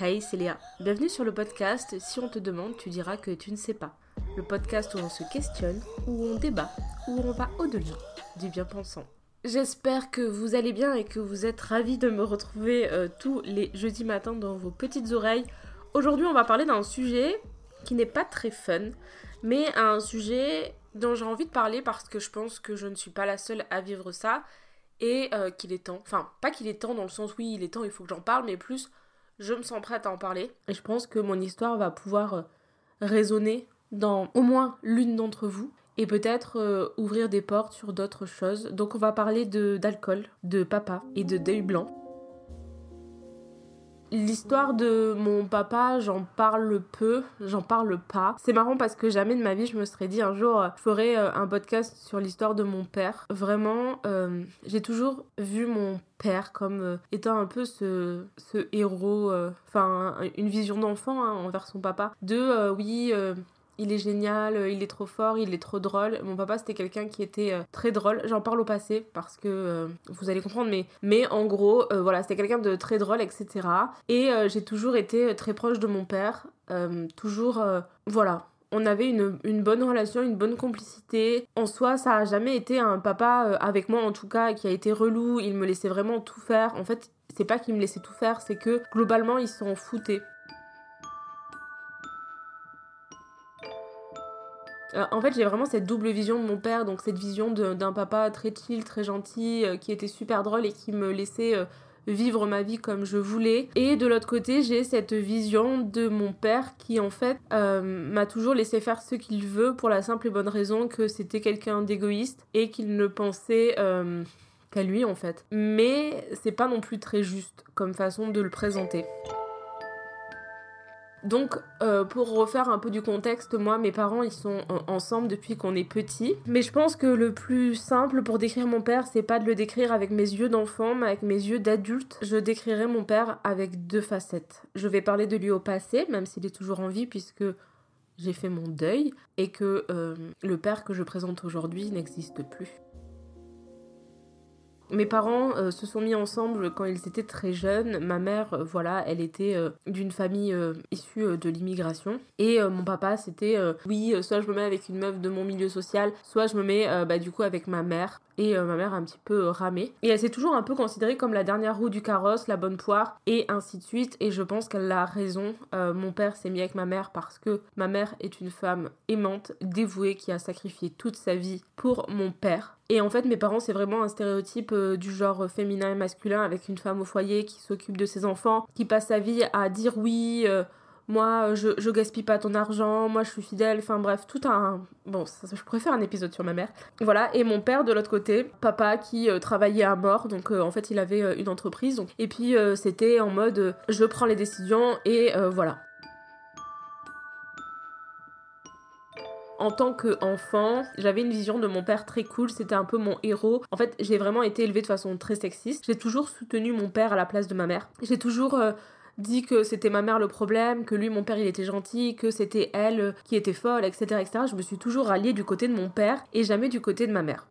Hey, c'est Léa. Bienvenue sur le podcast Si on te demande, tu diras que tu ne sais pas. Le podcast où on se questionne, où on débat, où on va au-delà du bien pensant. J'espère que vous allez bien et que vous êtes ravis de me retrouver euh, tous les jeudis matins dans vos petites oreilles. Aujourd'hui, on va parler d'un sujet qui n'est pas très fun, mais un sujet dont j'ai envie de parler parce que je pense que je ne suis pas la seule à vivre ça et euh, qu'il est temps. Enfin, pas qu'il est temps dans le sens oui, il est temps, il faut que j'en parle, mais plus je me sens prête à en parler. Et je pense que mon histoire va pouvoir euh, résonner dans au moins l'une d'entre vous et peut-être euh, ouvrir des portes sur d'autres choses. Donc on va parler de d'alcool, de papa et de deuil blanc. L'histoire de mon papa, j'en parle peu, j'en parle pas. C'est marrant parce que jamais de ma vie je me serais dit un jour euh, je ferais euh, un podcast sur l'histoire de mon père. Vraiment, euh, j'ai toujours vu mon père comme étant un peu ce, ce héros, enfin une vision d'enfant hein, envers son papa. De oui, il est génial, euh, il est trop fort, il est trop drôle. Mon papa, c'était quelqu'un qui était euh, très drôle. J'en parle au passé parce que euh, vous allez comprendre, mais, mais en gros, voilà, c'était quelqu'un de très drôle, etc. Et j'ai toujours été très proche de mon père. toujours, voilà. On avait une, bonne relation, une bonne complicité. En soi, ça a jamais été un papa, avec moi en tout cas, qui a été relou. Il me laissait vraiment tout faire. En fait, c'est pas qu'il me laissait tout faire, c'est que globalement, il s'en foutait. Euh, en fait, j'ai vraiment cette double vision de mon père, donc cette vision d'un papa très chill, très gentil, euh, qui était super drôle et qui me laissait euh, vivre ma vie comme je voulais. Et de l'autre côté, j'ai cette vision de mon père qui en fait m'a toujours laissé faire ce qu'il veut pour la simple et bonne raison que c'était quelqu'un d'égoïste et qu'il ne pensait qu'à lui en fait. Mais c'est pas non plus très juste comme façon de le présenter. Donc, euh, pour refaire un peu du contexte, moi, mes parents, ils sont ensemble depuis qu'on est petit. Mais je pense que le plus simple pour décrire mon père, c'est pas de le décrire avec mes yeux d'enfant, mais avec mes yeux d'adulte. Je décrirai mon père avec deux facettes. Je vais parler de lui au passé, même s'il est toujours en vie, puisque j'ai fait mon deuil, et que euh, le père que je présente aujourd'hui n'existe plus. Mes parents euh, se sont mis ensemble quand ils étaient très jeunes. Ma mère, euh, voilà, elle était euh, d'une famille issue de l'immigration. Et mon papa, c'était oui, soit je me mets avec une meuf de mon milieu social, soit je me mets bah, du coup avec ma mère. Et ma mère a un petit peu ramé. Et elle s'est toujours un peu considérée comme la dernière roue du carrosse, la bonne poire, et ainsi de suite. Et je pense qu'elle a raison. mon père s'est mis avec ma mère parce que ma mère est une femme aimante, dévouée, qui a sacrifié toute sa vie pour mon père. Et en fait, mes parents, c'est vraiment un stéréotype euh, du genre féminin et masculin avec une femme au foyer qui s'occupe de ses enfants, qui passe sa vie à dire oui, euh, moi je, je gaspille pas ton argent, moi je suis fidèle, enfin bref, tout un. Bon, je préfère un épisode sur ma mère. Voilà, et mon père de l'autre côté, papa qui euh, travaillait à mort, donc en fait il avait une entreprise, et puis c'était en mode je prends les décisions et voilà. en tant qu'enfant, j'avais une vision de mon père très cool, c'était un peu mon héros. En fait, j'ai vraiment été élevée de façon très sexiste. J'ai toujours soutenu mon père à la place de ma mère. J'ai toujours euh, dit que c'était ma mère le problème, que lui, mon père, il était gentil, que c'était elle euh, qui était folle, etc.. Je me suis toujours ralliée du côté de mon père et jamais du côté de ma mère.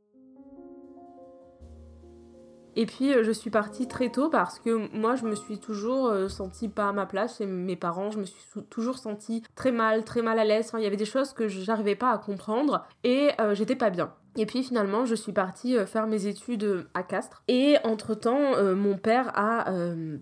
Et puis euh, je suis partie très tôt parce que moi je me suis toujours euh, sentie pas à ma place chez mes parents, je me suis toujours sentie très mal, très mal à l'aise, il y avait des choses que j'arrivais pas à comprendre et j'étais pas bien. Et puis finalement, je suis partie faire mes études à Castres. Et entre-temps, mon père a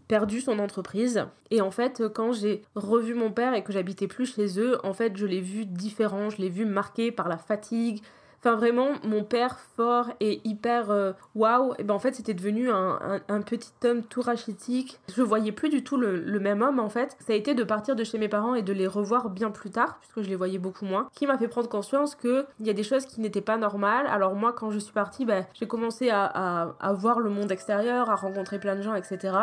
perdu son entreprise. Et en fait, quand j'ai revu mon père et que j'habitais plus chez eux, en fait, je l'ai vu différent, je l'ai vu marqué par la fatigue, Enfin, vraiment, mon père fort et hyper euh, waouh, et ben en fait, c'était devenu un, petit homme tout rachitique. Je voyais plus du tout le, même homme en fait. Ça a été de partir de chez mes parents et de les revoir bien plus tard, puisque je les voyais beaucoup moins, qui m'a fait prendre conscience qu'il y a des choses qui n'étaient pas normales. Alors, moi, quand je suis partie, ben, j'ai commencé à, à voir le monde extérieur, à rencontrer plein de gens, etc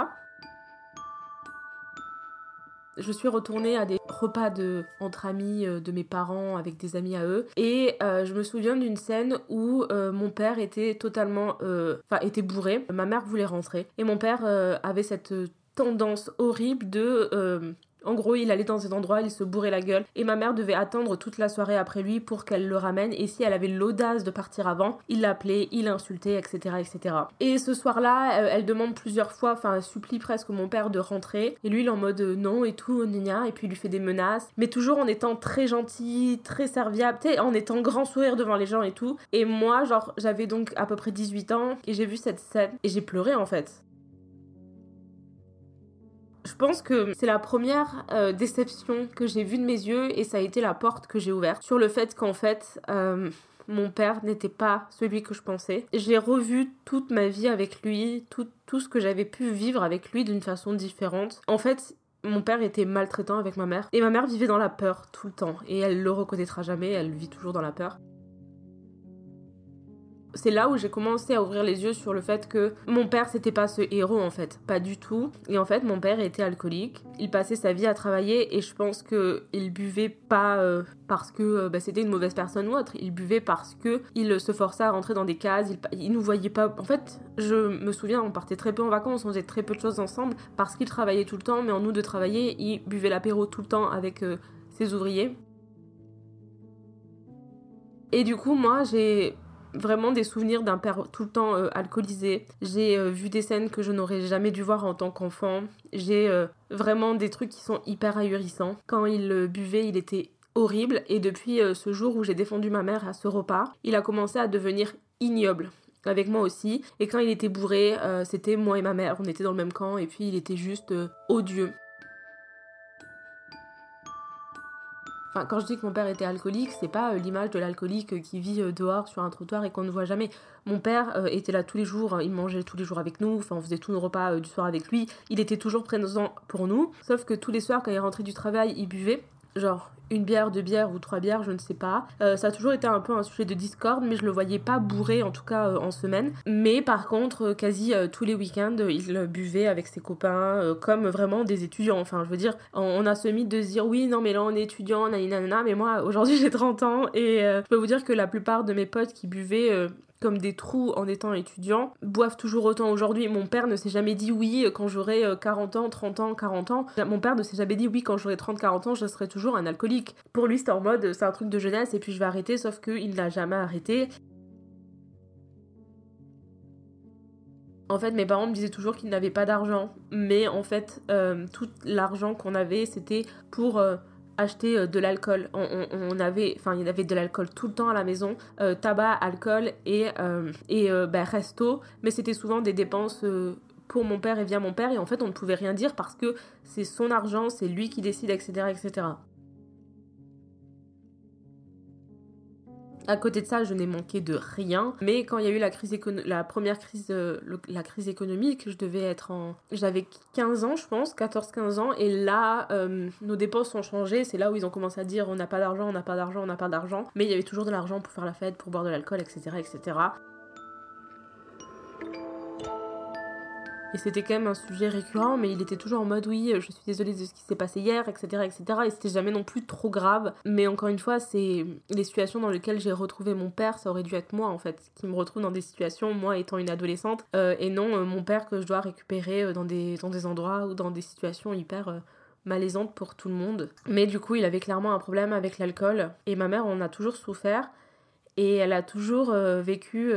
je suis retournée à des repas de, entre amis euh, de mes parents avec des amis à eux. Et euh, je me souviens d'une scène où euh, mon père était totalement enfin était bourré. Ma mère voulait rentrer. Et mon père avait cette tendance horrible de En gros, il allait dans cet endroit, il se bourrait la gueule, et ma mère devait attendre toute la soirée après lui pour qu'elle le ramène, et si elle avait l'audace de partir avant, il l'appelait, il l'insultait, etc., etc. Et ce soir-là, euh, elle demande plusieurs fois, enfin, supplie presque mon père de rentrer, et lui, il est en mode euh, non et tout, gna, et puis il lui fait des menaces, mais toujours en étant très gentil, très serviable, en étant grand sourire devant les gens et tout. Et moi, genre, j'avais donc à peu près 18 ans, et j'ai vu cette scène, et j'ai pleuré en fait. Je pense que c'est la première euh, déception que j'ai vue de mes yeux et ça a été la porte que j'ai ouverte sur le fait qu'en fait euh, mon père n'était pas celui que je pensais. J'ai revu toute ma vie avec lui, tout, tout ce que j'avais pu vivre avec lui d'une façon différente. En fait, mon père était maltraitant avec ma mère et ma mère vivait dans la peur tout le temps et elle le reconnaîtra jamais, elle vit toujours dans la peur c'est là où j'ai commencé à ouvrir les yeux sur le fait que mon père c'était pas ce héros en fait, pas du tout. Et en fait mon père était alcoolique, il passait sa vie à travailler et je pense que il buvait pas euh, parce que euh, bah, c'était une mauvaise personne ou autre, il buvait parce que il se forçait à rentrer dans des cases, il, il nous voyait pas. En fait je me souviens on partait très peu en vacances, on faisait très peu de choses ensemble parce qu'il travaillait tout le temps, mais en nous de travailler il buvait l'apéro tout le temps avec euh, ses ouvriers. Et du coup moi j'ai vraiment des souvenirs d'un père tout le temps euh, alcoolisé. J'ai euh, vu des scènes que je n'aurais jamais dû voir en tant qu'enfant. J'ai euh, vraiment des trucs qui sont hyper ahurissants. Quand il buvait, il était horrible et depuis ce jour où j'ai défendu ma mère à ce repas, il a commencé à devenir ignoble avec moi aussi. Et quand il était bourré, c'était moi et ma mère, on était dans le même camp et puis il était juste odieux. Quand je dis que mon père était alcoolique, c'est pas euh, l'image de l'alcoolique qui vit euh, dehors sur un trottoir et qu'on ne voit jamais. Mon père euh, était là tous les jours, il mangeait tous les jours avec nous, enfin on faisait tous nos repas du soir avec lui. Il était toujours présent pour nous, sauf que tous les soirs quand il rentrait du travail, il buvait genre une bière, deux bières ou trois bières, je ne sais pas. Euh, ça a toujours été un peu un sujet de discorde, mais je le voyais pas bourré en tout cas euh, en semaine. Mais par contre, euh, quasi tous les week-ends, il buvait avec ses copains comme vraiment des étudiants. Enfin, je veux dire, on, a ce mythe de se dire oui, non, mais là on est étudiant, nanana, mais moi aujourd'hui j'ai 30 ans et je peux vous dire que la plupart de mes potes qui buvaient comme des trous en étant étudiant, boivent toujours autant aujourd'hui. Mon père ne s'est jamais dit oui quand j'aurai 40 ans, 30 ans, 40 ans. Mon père ne s'est jamais dit oui quand j'aurai 30, 40 ans, je serai toujours un alcoolique. Pour lui, c'est en mode c'est un truc de jeunesse et puis je vais arrêter, sauf qu'il n'a jamais arrêté. En fait, mes parents me disaient toujours qu'ils n'avaient pas d'argent, mais en fait, euh, tout l'argent qu'on avait, c'était pour euh, acheter euh, de l'alcool. On, avait, enfin, il y avait de l'alcool tout le temps à la maison, euh, tabac, alcool et, euh, et bah, resto, mais c'était souvent des dépenses pour mon père et via mon père, et en fait, on ne pouvait rien dire parce que c'est son argent, c'est lui qui décide, etc., etc. À côté de ça, je n'ai manqué de rien. Mais quand il y a eu la première crise, euh, la crise économique, je devais être en, j'avais 15 ans, je pense, 14-15 ans, et là, euh, nos dépenses ont changé. C'est là où ils ont commencé à dire on n'a pas d'argent, on n'a pas d'argent, on n'a pas d'argent. Mais il y avait toujours de l'argent pour faire la fête, pour boire de l'alcool, etc., etc. Et c'était quand même un sujet récurrent, mais il était toujours en mode oui, je suis désolée de ce qui s'est passé hier, etc., etc. Et c'était jamais non plus trop grave. Mais encore une fois, c'est les situations dans lesquelles j'ai retrouvé mon père, ça aurait dû être moi en fait, qui me retrouve dans des situations, moi étant une adolescente, euh, et non euh, mon père que je dois récupérer euh, dans des, dans des endroits ou dans des situations hyper malaisantes pour tout le monde. Mais du coup, il avait clairement un problème avec l'alcool, et ma mère en a toujours souffert. Et elle a toujours vécu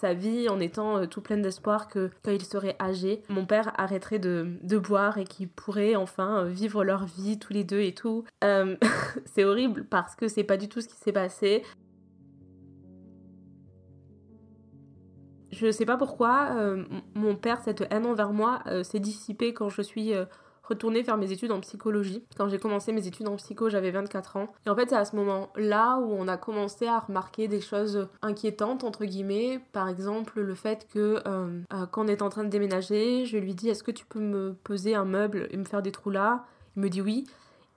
sa vie en étant euh, tout pleine d'espoir que quand il serait âgé, mon père arrêterait de, boire et qu'ils pourraient enfin euh, vivre leur vie tous les deux et tout. Euh, c'est horrible parce que c'est pas du tout ce qui s'est passé. Je sais pas pourquoi mon père, cette haine envers moi, s'est dissipée quand je suis retourner faire mes études en psychologie. Quand j'ai commencé mes études en psycho, j'avais 24 ans. Et en fait, c'est à ce moment-là où on a commencé à remarquer des choses inquiétantes, entre guillemets. Par exemple, le fait que euh, euh, quand on est en train de déménager, je lui dis Est-ce que tu peux me poser un meuble et me faire des trous là? Il me dit oui.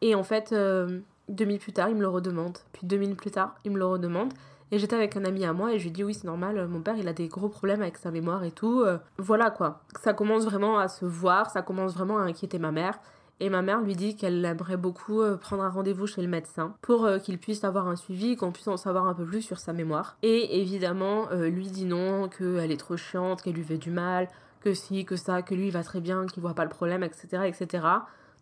Et en fait, euh, deux minutes plus tard, il me le redemande. Puis deux minutes plus tard, il me le redemande. Et j'étais avec un ami à moi et je lui dis oui c'est normal, mon père il a des gros problèmes avec sa mémoire et tout. Euh, voilà quoi. Ça commence vraiment à se voir, ça commence vraiment à inquiéter ma mère. Et ma mère lui dit qu'elle aimerait beaucoup euh, prendre un rendez-vous chez le médecin pour euh, qu'il puisse avoir un suivi, qu'on puisse en savoir un peu plus sur sa mémoire. Et évidemment, lui dit non, qu'elle est trop chiante, qu'elle lui fait du mal, que si, que ça, que lui il va très bien, qu'il voit pas le problème, etc. etc.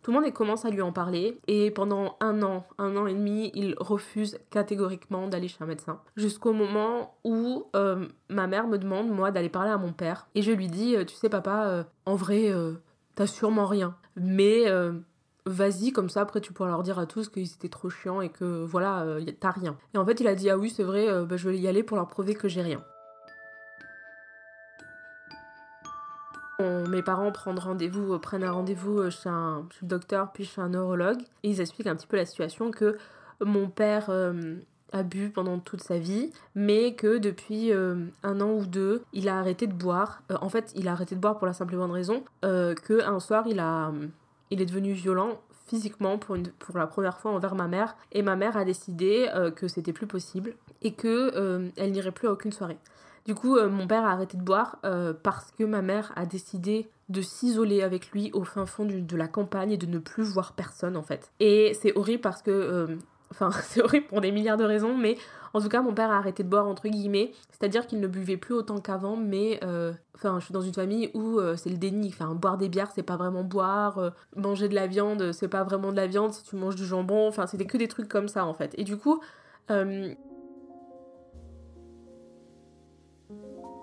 Tout le monde commence à lui en parler et pendant un an, un an et demi, il refuse catégoriquement d'aller chez un médecin. Jusqu'au moment où euh, ma mère me demande, moi, d'aller parler à mon père. Et je lui dis, euh, tu sais papa, euh, en vrai, t'as sûrement rien. Mais vas-y, comme ça, après tu pourras leur dire à tous qu'ils étaient trop chiants et que voilà, t'as rien. Et en fait, il a dit, ah oui, c'est vrai, bah, je vais y aller pour leur prouver que j'ai rien. Mes parents prennent rendez-vous, prennent un rendez-vous chez, un, le docteur puis chez un neurologue et ils expliquent un petit peu la situation que mon père a bu pendant toute sa vie, mais que depuis un an ou deux, il a arrêté de boire. en fait, il a arrêté de boire pour la simple et bonne raison euh, que un soir, il a, il est devenu violent physiquement pour, pour la première fois envers ma mère et ma mère a décidé euh, que c'était plus possible et que euh, elle n'irait plus à aucune soirée. Du coup, euh, mon père a arrêté de boire parce que ma mère a décidé de s'isoler avec lui au fin fond de la campagne et de ne plus voir personne en fait. Et c'est horrible parce que Enfin, c'est horrible pour des milliards de raisons, mais en tout cas, mon père a arrêté de boire, entre guillemets. C'est-à-dire qu'il ne buvait plus autant qu'avant, mais euh, enfin, je suis dans une famille où euh, c'est le déni. Enfin, boire des bières, c'est pas vraiment boire. Euh, manger de la viande, c'est pas vraiment de la viande si tu manges du jambon. Enfin, c'était que des trucs comme ça, en fait. Et du coup.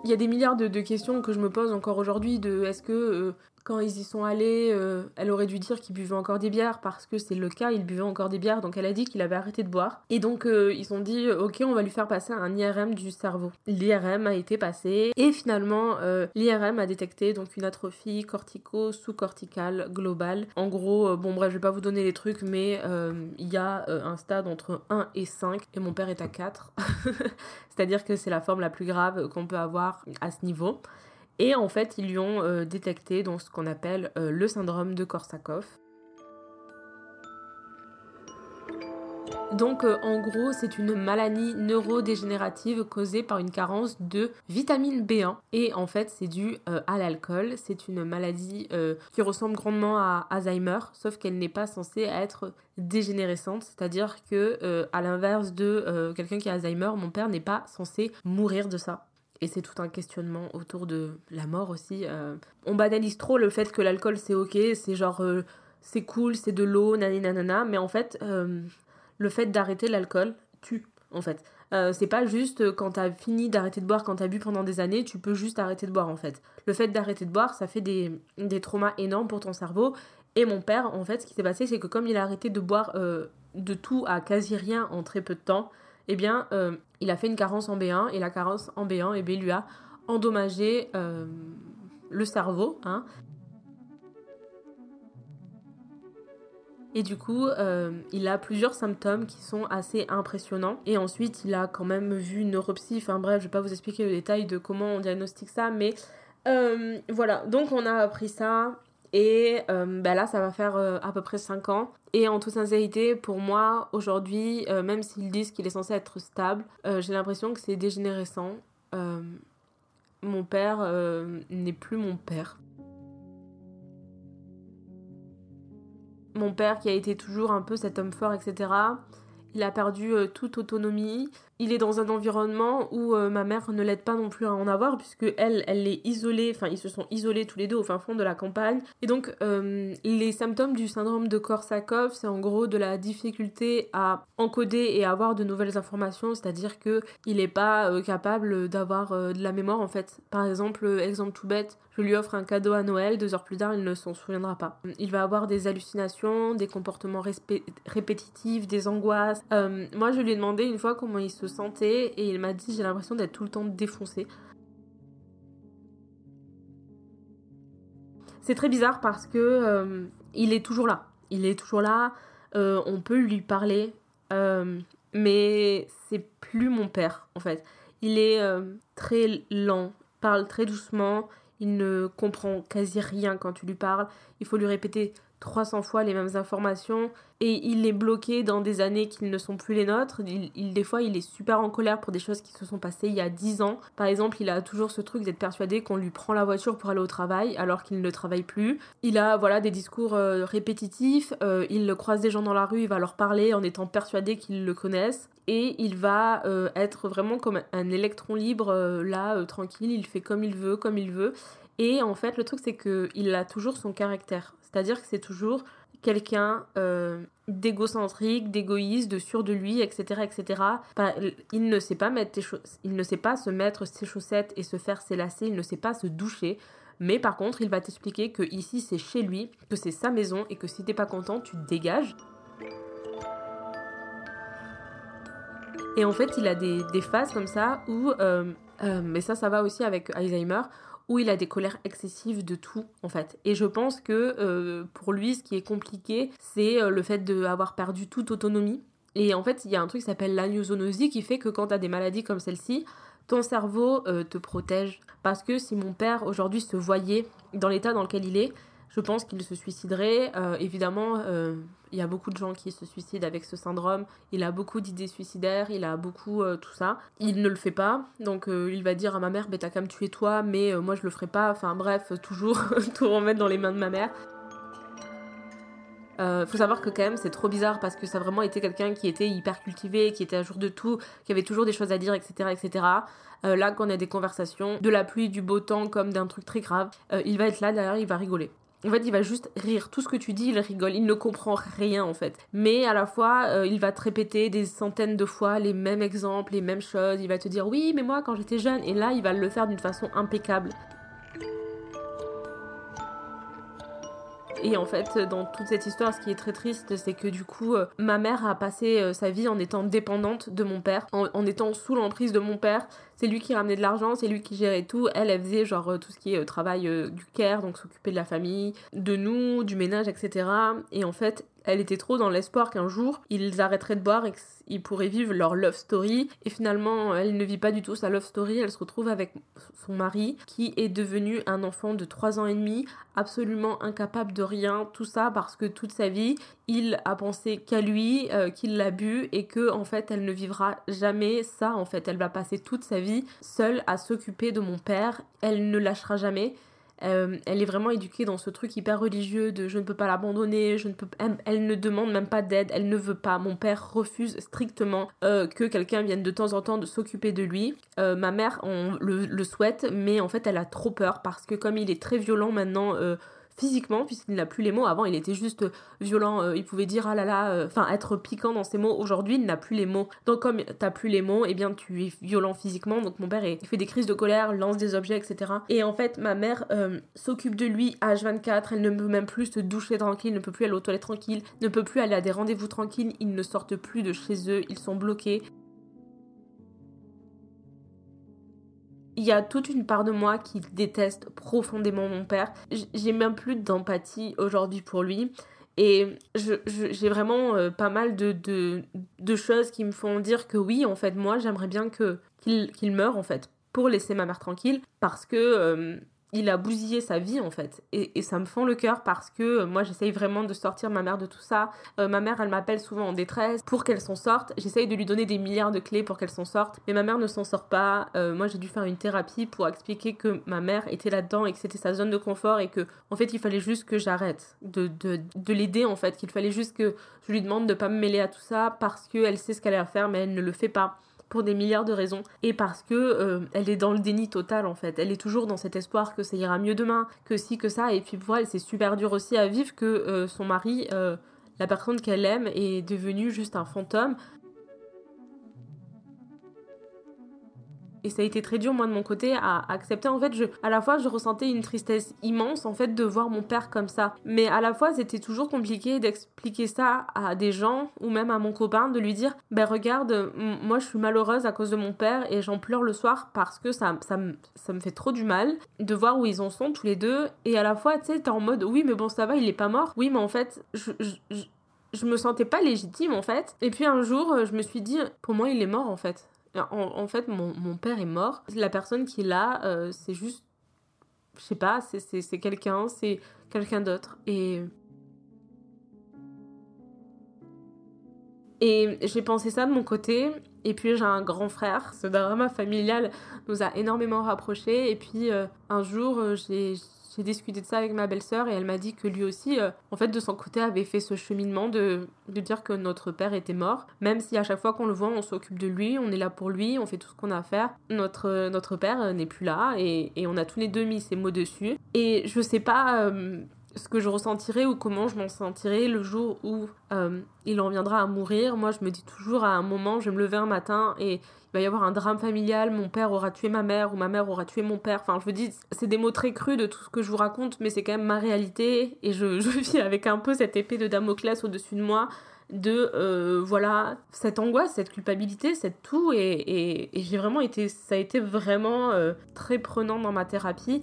Il y a des milliards de, questions que je me pose encore aujourd'hui de est-ce que quand ils y sont allés, euh, elle aurait dû dire qu'il buvait encore des bières parce que c'est le cas, il buvait encore des bières, donc elle a dit qu'il avait arrêté de boire. Et donc euh, ils ont dit ok on va lui faire passer un IRM du cerveau. L'IRM a été passé et finalement euh, l'IRM a détecté donc une atrophie cortico-sous-corticale globale. En gros, bon bref je vais pas vous donner les trucs mais il y a un stade entre 1 et 5 et mon père est à 4. C'est-à-dire que c'est la forme la plus grave qu'on peut avoir à ce niveau. Et en fait, ils lui ont euh, détecté ce qu'on appelle euh, le syndrome de Korsakoff. Donc euh, en gros, c'est une maladie neurodégénérative causée par une carence de vitamine B1 et en fait, c'est dû à l'alcool. C'est une maladie qui ressemble grandement à Alzheimer, sauf qu'elle n'est pas censée être dégénérescente, c'est-à-dire que à l'inverse de quelqu'un qui a Alzheimer, mon père n'est pas censé mourir de ça. Et c'est tout un questionnement autour de la mort aussi. Euh. On banalise trop le fait que l'alcool c'est ok, c'est genre euh, c'est cool, c'est de l'eau, nanana, mais en fait, euh, le fait d'arrêter l'alcool tue, en fait. c'est pas juste quand t'as fini d'arrêter de boire, quand t'as bu pendant des années, tu peux juste arrêter de boire en fait. Le fait d'arrêter de boire, ça fait des, des traumas énormes pour ton cerveau. Et mon père, en fait, ce qui s'est passé, c'est que comme il a arrêté de boire de tout à quasi rien en très peu de temps, eh bien, euh, il a fait une carence en B1 et la carence en B1 eh lui a endommagé euh, le cerveau. Hein. Et du coup, euh, il a plusieurs symptômes qui sont assez impressionnants. Et ensuite, il a quand même vu une neuropsie. Enfin bref, je vais pas vous expliquer le détail de comment on diagnostique ça, mais voilà. Donc on a appris ça. Et euh, bah là, ça va faire euh, à peu près 5 ans. Et en toute sincérité, pour moi, aujourd'hui, euh, même s'ils disent qu'il est censé être stable, j'ai l'impression que c'est dégénérescent. mon père n'est plus mon père. Mon père qui a été toujours un peu cet homme fort, etc. Il a perdu toute autonomie il est dans un environnement où euh, ma mère ne l'aide pas non plus à en avoir puisque elle elle est isolée enfin ils se sont isolés tous les deux au fin fond de la campagne et donc euh, les symptômes du syndrome de Korsakoff c'est en gros de la difficulté à encoder et avoir de nouvelles informations c'est-à-dire que il n'est pas euh, capable d'avoir de la mémoire en fait par exemple exemple tout bête je lui offre un cadeau à Noël, deux heures plus tard, il ne s'en souviendra pas. Il va avoir des hallucinations, des comportements répétitifs, des angoisses. moi, je lui ai demandé une fois comment il se santé et il m'a dit j'ai l'impression d'être tout le temps défoncé. C'est très bizarre parce que euh, il est toujours là. Il est toujours là. Euh, on peut lui parler, euh, mais c'est plus mon père en fait. Il est très lent, parle très doucement. Il ne comprend quasi rien quand tu lui parles. Il faut lui répéter 300 fois les mêmes informations et il est bloqué dans des années qui ne sont plus les nôtres. Il, des fois, il est super en colère pour des choses qui se sont passées il y a 10 ans. Par exemple, il a toujours ce truc d'être persuadé qu'on lui prend la voiture pour aller au travail alors qu'il ne travaille plus. Il a voilà des discours euh, répétitifs. Euh, il croise des gens dans la rue, il va leur parler en étant persuadé qu'ils le connaissent. Et il va euh, être vraiment comme un électron libre, là, tranquille. Il fait comme il veut, comme il veut. Et en fait, le truc, c'est qu'il a toujours son caractère. C'est-à-dire que c'est toujours quelqu'un euh, d'égocentrique, d'égoïste, de sûr de lui, etc., etc. il ne sait pas se mettre ses chaussettes et se faire ses lacets, il ne sait pas se doucher. Mais par contre, il va t'expliquer que ici c'est chez lui, que c'est sa maison et que si t'es pas content, tu dégages. Et en fait, il a des, phases comme ça où, euh, euh, mais ça, ça va aussi avec Alzheimer, où il a des colères excessives de tout en fait. Et je pense que euh, pour lui, ce qui est compliqué, c'est euh, le fait d'avoir perdu toute autonomie. Et en fait, il y a un truc qui s'appelle l'anusoonosie qui fait que quand tu as des maladies comme celle-ci, ton cerveau euh, te protège. Parce que si mon père aujourd'hui se voyait dans l'état dans lequel il est, je pense qu'il se suiciderait. Euh, évidemment, euh, il y a beaucoup de gens qui se suicident avec ce syndrome. Il a beaucoup d'idées suicidaires, il a beaucoup euh, tout ça. Il ne le fait pas, donc il va dire à ma mère, bah, t'as qu'à me toi, mais moi je le ferai pas. Enfin bref, toujours tout remettre dans les mains de ma mère. faut savoir que quand même c'est trop bizarre parce que ça a vraiment été quelqu'un qui était hyper cultivé, qui était à jour de tout, qui avait toujours des choses à dire, etc. etc. là, quand on a des conversations, de la pluie, du beau temps, comme d'un truc très grave, il va être là derrière, il va rigoler. En fait, il va juste rire. Tout ce que tu dis, il rigole. Il ne comprend rien, en fait. Mais à la fois, euh, il va te répéter des centaines de fois les mêmes exemples, les mêmes choses. Il va te dire oui, mais moi, quand j'étais jeune. Et là, il va le faire d'une façon impeccable. Et en fait, dans toute cette histoire, ce qui est très triste, c'est que du coup, euh, ma mère a passé euh, sa vie en étant dépendante de mon père, en, étant sous l'emprise de mon père. C'est lui qui ramenait de l'argent, c'est lui qui gérait tout. Elle, elle faisait genre euh, tout ce qui est travail du care, donc s'occuper de la famille, de nous, du ménage, etc. Et en fait, elle était trop dans l'espoir qu'un jour, ils arrêteraient de boire et qu'ils pourraient vivre leur love story. Et finalement, elle ne vit pas du tout sa love story. Elle se retrouve avec son mari, qui est devenu un enfant de 3 ans et demi, absolument incapable de rien. Tout ça parce que toute sa vie, il a pensé qu'à lui, euh, qu'il l'a bu et que, en fait, elle ne vivra jamais ça. En fait, elle va passer toute sa vie seule à s'occuper de mon père. Elle ne lâchera jamais. Euh, elle est vraiment éduquée dans ce truc hyper religieux de je ne peux pas l'abandonner, je ne peux elle, ne demande même pas d'aide, elle ne veut pas. Mon père refuse strictement euh, que quelqu'un vienne de temps en temps de s'occuper de lui. Euh, ma mère le, souhaite, mais en fait elle a trop peur parce que comme il est très violent maintenant physiquement, puisqu'il n'a plus les mots. Avant, il était juste violent, euh, il pouvait dire ah là là, euh, enfin être piquant dans ses mots. Aujourd'hui, il n'a plus les mots. Donc, comme t'as plus les mots, et eh bien tu es violent physiquement. Donc, mon père fait des crises de colère, lance des objets, etc. Et en fait, ma mère euh, s'occupe de lui H24. Elle ne peut même plus se doucher tranquille, ne peut plus aller aux toilettes tranquille, ne peut plus aller à des rendez-vous tranquilles. Ils ne sortent plus de chez eux, ils sont bloqués. Il y a toute une part de moi qui déteste profondément mon père. J'ai même plus d'empathie aujourd'hui pour lui. Et j'ai vraiment euh, pas mal de, choses qui me font dire que oui, en fait, moi, j'aimerais bien qu'il meure, en fait, pour laisser ma mère tranquille. Parce que euh, il a bousillé sa vie en fait. Et, ça me fend le cœur parce que euh, moi j'essaye vraiment de sortir ma mère de tout ça. Euh, ma mère elle m'appelle souvent en détresse pour qu'elle s'en sorte. J'essaye de lui donner des milliards de clés pour qu'elle s'en sorte. Mais ma mère ne s'en sort pas. Euh, moi j'ai dû faire une thérapie pour expliquer que ma mère était là-dedans et que c'était sa zone de confort et que en fait il fallait juste que j'arrête de, de, de l'aider en fait. Qu'il fallait juste que je lui demande de pas me mêler à tout ça parce qu'elle sait ce qu'elle a à faire mais elle ne le fait pas pour des milliards de raisons. Et parce que euh, elle est dans le déni total en fait. Elle est toujours dans cet espoir que ça ira mieux demain, que si que ça. Et puis pour elle c'est super dur aussi à vivre que euh, son mari euh, la personne qu'elle aime est devenue juste un fantôme Et ça a été très dur, moi, de mon côté, à accepter. En fait, je, à la fois, je ressentais une tristesse immense, en fait, de voir mon père comme ça. Mais à la fois, c'était toujours compliqué d'expliquer ça à des gens, ou même à mon copain, de lui dire, ben regarde, moi, je suis malheureuse à cause de mon père, et j'en pleure le soir parce que ça, ça, ça me fait trop du mal de voir où ils en sont tous les deux. Et à la fois, tu sais, t'es en mode, oui, mais bon, ça va, il est pas mort. Oui, mais en fait, je, je, je me sentais pas légitime, en fait. Et puis un jour, je me suis dit, pour moi, il est mort, en fait. En, fait, mon, mon, père est mort. La personne qui l'a, euh, c'est juste. Je sais pas, c'est quelqu'un, c'est quelqu'un d'autre. Et. Et j'ai pensé ça de mon côté. Et puis j'ai un grand frère. Ce drama familial nous a énormément rapprochés. Et puis euh, un jour, euh, j'ai j'ai discuté de ça avec ma belle-sœur et elle m'a dit que lui aussi, euh, en fait, de son côté, avait fait ce cheminement de, de dire que notre père était mort. Même si à chaque fois qu'on le voit, on s'occupe de lui, on est là pour lui, on fait tout ce qu'on a à faire. Notre, euh, notre père euh, n'est plus là et, et, on a tous les deux mis ses mots dessus. Et je sais pas ce que je ressentirai ou comment je m'en sentirai le jour où euh, il en viendra à mourir. Moi, je me dis toujours à un moment, je vais me lever un matin et il va y avoir un drame familial, mon père aura tué ma mère ou ma mère aura tué mon père. Enfin, je vous dis, c'est des mots très crus de tout ce que je vous raconte, mais c'est quand même ma réalité et je, vis avec un peu cette épée de Damoclès au-dessus de moi de euh, voilà cette angoisse cette culpabilité cette tout et, j'ai vraiment été ça a été vraiment euh, très prenant dans ma thérapie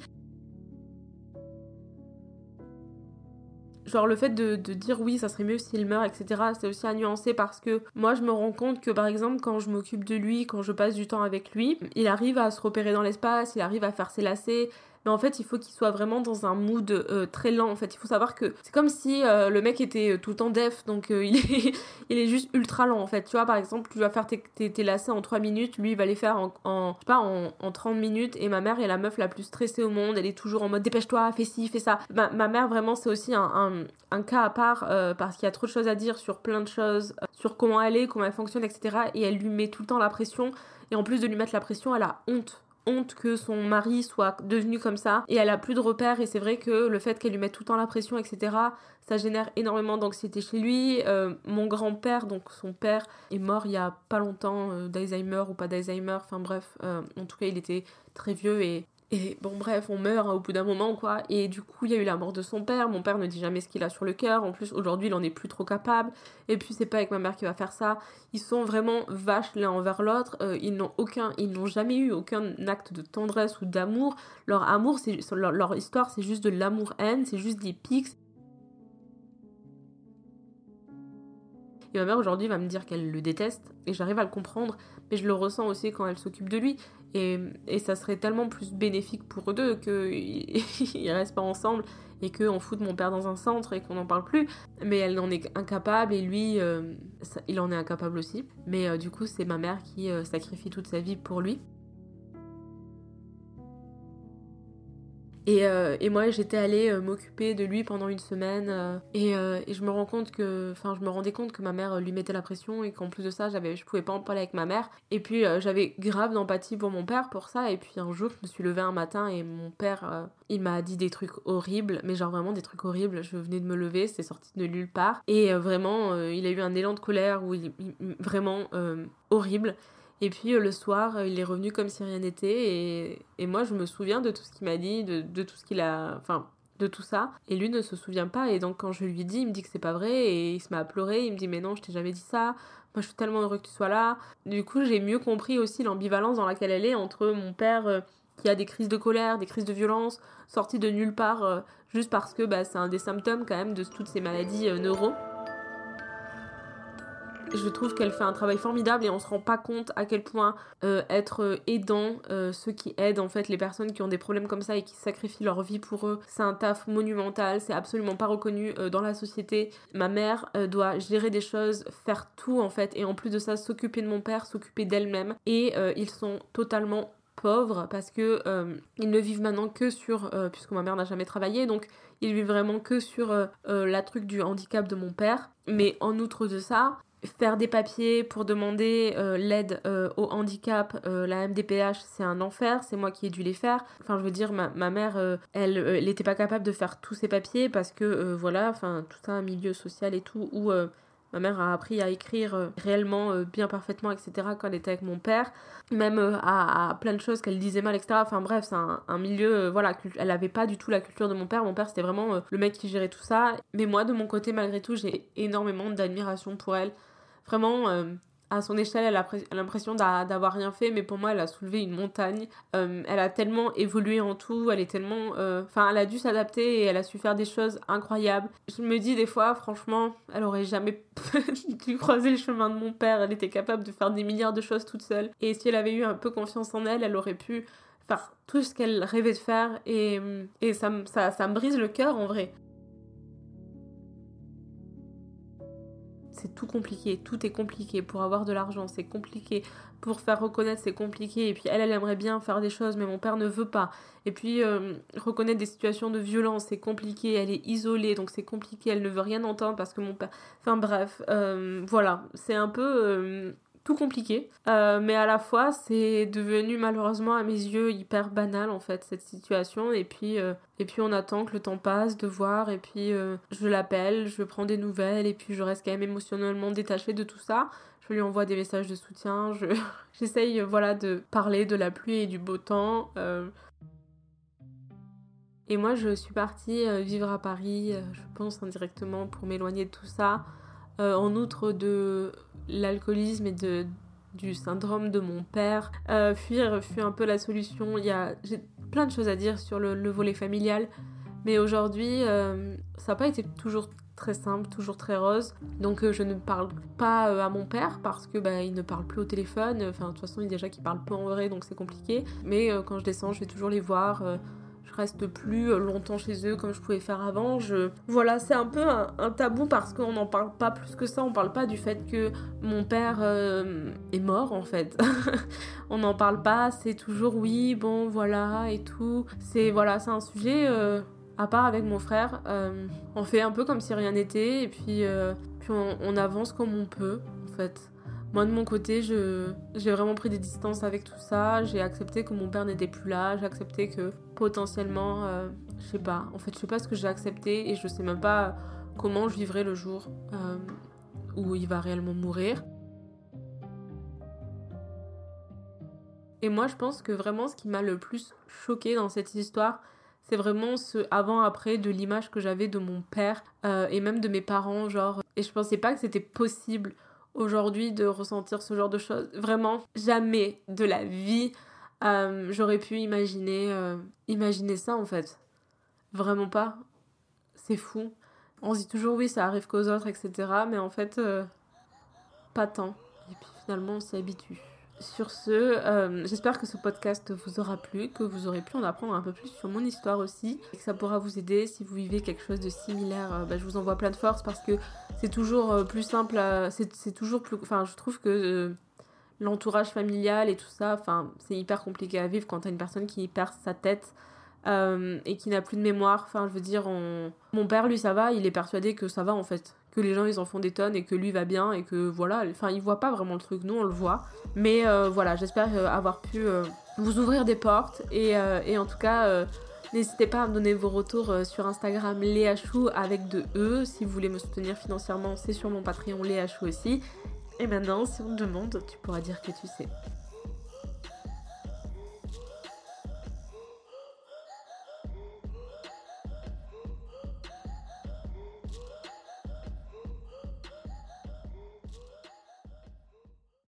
genre le fait de, dire oui ça serait mieux s'il meurt etc c'est aussi à nuancer parce que moi je me rends compte que par exemple quand je m'occupe de lui quand je passe du temps avec lui il arrive à se repérer dans l'espace il arrive à faire ses lacets mais en fait il faut qu'il soit vraiment dans un mood euh, très lent en fait. Il faut savoir que c'est comme si euh, le mec était euh, tout le temps def donc il, est, il est juste ultra lent en fait. Tu vois par exemple tu vas faire tes, tes, lacets en 3 minutes lui il va les faire en, en pas en, en, 30 minutes et ma mère est la meuf la plus stressée au monde elle est toujours en mode dépêche-toi fais ci fais ça. Ma, mère vraiment c'est aussi un, un, cas à part parce qu'il y a trop de choses à dire sur plein de choses sur comment elle est comment elle fonctionne etc et elle lui met tout le temps la pression et en plus de lui mettre la pression elle a honte honte que son mari soit devenu comme ça et elle a plus de repères et c'est vrai que le fait qu'elle lui mette tout le temps la pression etc ça génère énormément d'anxiété chez lui. Euh, mon grand-père donc son père est mort il y a pas longtemps euh, d'Alzheimer ou pas d'Alzheimer enfin bref euh, en tout cas il était très vieux et et bon, bref, on meurt hein, au bout d'un moment, quoi. Et du coup, il y a eu la mort de son père. Mon père ne dit jamais ce qu'il a sur le cœur. En plus, aujourd'hui, il en est plus trop capable. Et puis, c'est pas avec ma mère qui va faire ça. Ils sont vraiment vaches l'un envers l'autre. Euh, ils n'ont aucun, ils n'ont jamais eu aucun acte de tendresse ou d'amour. Leur amour, c'est leur, leur histoire, c'est juste de l'amour-haine. C'est juste des pics. Et ma mère aujourd'hui va me dire qu'elle le déteste et j'arrive à le comprendre, mais je le ressens aussi quand elle s'occupe de lui. Et, ça serait tellement plus bénéfique pour eux deux qu'ils restent pas ensemble et qu'on foute mon père dans un centre et qu'on n'en parle plus. Mais elle en est incapable et lui, euh, il en est incapable aussi. Mais euh, du coup, c'est ma mère qui euh, sacrifie toute sa vie pour lui. Euh, et, moi, j'étais allée euh, m'occuper de lui pendant une semaine. Euh, et, je me rends compte que, enfin, je me rendais compte que ma mère lui mettait la pression et qu'en plus de ça, j'avais, je pouvais pas en parler avec ma mère. Et puis, j'avais grave d'empathie pour mon père pour ça. Et puis un jour, je me suis levée un matin et mon père, il m'a dit des trucs horribles, mais genre vraiment des trucs horribles. Je venais de me lever, c'était sorti de nulle part. Et vraiment, il a eu un élan de colère où il vraiment horrible. Et puis euh, le soir, euh, il est revenu comme si rien n'était. Et, et, moi, je me souviens de tout ce qu'il m'a dit, de, de, tout ce qu'il a. Enfin, de tout ça. Et lui ne se souvient pas. Et donc, quand je lui dis, il me dit que c'est pas vrai. Et il se met à pleurer. Il me dit, mais non, je t'ai jamais dit ça. Moi, je suis tellement heureux que tu sois là. Du coup, j'ai mieux compris aussi l'ambivalence dans laquelle elle est entre mon père. Euh, qui a des crises de colère, des crises de violence, sorti de nulle part, juste parce que bah, c'est un des symptômes quand même de toutes ces maladies neuro je trouve qu'elle fait un travail formidable et on se rend pas compte à quel point euh, être euh, aidant, euh, ceux qui aident en fait les personnes qui ont des problèmes comme ça et qui sacrifient leur vie pour eux, c'est un taf monumental, c'est absolument pas reconnu dans la société. Ma mère doit gérer des choses, faire tout en fait et en plus de ça s'occuper de mon père, s'occuper d'elle-même et ils sont totalement pauvres parce que ils ne vivent maintenant que sur puisque ma mère n'a jamais travaillé donc ils vivent vraiment que sur la truc du handicap de mon père mais en outre de ça faire des papiers pour demander euh, l'aide euh, au handicap, euh, la MDPH, c'est un enfer, c'est moi qui ai dû les faire. Enfin, je veux dire, ma, ma mère, elle n'était pas capable de faire tous ces papiers parce que, voilà, enfin, tout un milieu social et tout où ma mère a appris à écrire réellement bien parfaitement, etc. quand elle était avec mon père. Même à, à, plein de choses qu'elle disait mal, etc. Enfin bref, c'est un, milieu, voilà, elle avait pas du tout la culture de mon père. Mon père, c'était vraiment le mec qui gérait tout ça. Mais moi, de mon côté, malgré tout, j'ai énormément d'admiration pour elle. Vraiment, euh, à son échelle, elle a l'impression d'avoir rien fait, mais pour moi, elle a soulevé une montagne. Euh, elle a tellement évolué en tout, elle est tellement. Euh, enfin, elle a dû s'adapter et elle a su faire des choses incroyables. Je me dis des fois, franchement, elle aurait jamais dû croiser le chemin de mon père. Elle était capable de faire des milliards de choses toute seule. Et si elle avait eu un peu confiance en elle, elle aurait pu faire tout ce qu'elle rêvait de faire. Et, et ça, ça, ça me brise le cœur en vrai. C'est tout compliqué, tout est compliqué. Pour avoir de l'argent, c'est compliqué. Pour faire reconnaître, c'est compliqué. Et puis elle, elle aimerait bien faire des choses, mais mon père ne veut pas. Et puis euh, reconnaître des situations de violence, c'est compliqué. Elle est isolée, donc c'est compliqué. Elle ne veut rien entendre parce que mon père. Enfin bref, euh, voilà, c'est un peu euh, tout compliqué. Euh, mais à la fois, c'est devenu malheureusement à mes yeux hyper banal en fait cette situation. Et puis, euh, et puis on attend que le temps passe de voir. Et puis euh, je l'appelle, je prends des nouvelles. Et puis je reste quand même émotionnellement détachée de tout ça. Je lui envoie des messages de soutien. Je, j'essaye voilà de parler de la pluie et du beau temps. Et moi, je suis partie vivre à Paris, je pense indirectement pour m'éloigner de tout ça. En outre de l'alcoolisme et de, du syndrome de mon père. Euh, fuir fut un peu la solution. Il y a, j'ai plein de choses à dire sur le, volet familial, mais aujourd'hui, euh, ça n'a pas été toujours très simple, toujours très rose. Donc euh, je ne parle pas à mon père parce que bah, il ne parle plus au téléphone. Enfin de toute façon il déjà qu'il parle peu en vrai donc c'est compliqué. Mais quand je descends je vais toujours les voir reste plus longtemps chez eux comme je pouvais faire avant. Je... Voilà, c'est un peu un, tabou parce qu'on n'en parle pas plus que ça. On parle pas du fait que mon père euh, est mort en fait. on n'en parle pas. C'est toujours oui, bon, voilà et tout. C'est voilà, c'est un sujet. Euh, à part avec mon frère, euh, on fait un peu comme si rien n'était et puis, puis on avance comme on peut en fait. Moi, de mon côté, j'ai vraiment pris des distances avec tout ça. J'ai accepté que mon père n'était plus là. J'ai accepté que potentiellement, euh, je sais pas. En fait, je sais pas ce que j'ai accepté et je sais même pas comment je vivrai le jour euh, où il va réellement mourir. Et moi, je pense que vraiment, ce qui m'a le plus choqué dans cette histoire, c'est vraiment ce avant-après de l'image que j'avais de mon père euh, et même de mes parents. Genre, et je pensais pas que c'était possible aujourd'hui de ressentir ce genre de choses. Vraiment, jamais de la vie euh, j'aurais pu imaginer, euh, imaginer ça en fait. Vraiment pas. C'est fou. On se dit toujours oui, ça arrive qu'aux autres, etc. Mais en fait, euh, pas tant. Et puis finalement, on s'y habitue. Sur ce, euh, j'espère que ce podcast vous aura plu, que vous aurez pu en apprendre un peu plus sur mon histoire aussi, et que ça pourra vous aider si vous vivez quelque chose de similaire. Euh, bah, je vous envoie plein de force parce que c'est toujours euh, plus simple, c'est toujours plus... Enfin, je trouve que l'entourage familial et tout ça, enfin, c'est hyper compliqué à vivre quand t'as une personne qui perd sa tête et qui n'a plus de mémoire. Enfin, je veux dire, mon père, lui, ça va, il est persuadé que ça va en fait que les gens ils en font des tonnes et que lui va bien et que voilà, enfin il voit pas vraiment le truc, nous on le voit. Mais euh, voilà, j'espère euh, avoir pu euh, vous ouvrir des portes et, en tout cas n'hésitez pas à me donner vos retours sur Instagram Léachou avec de E. Si vous voulez me soutenir financièrement, c'est sur mon Patreon Léachou aussi. Et maintenant, si on te demande, tu pourras dire que tu sais.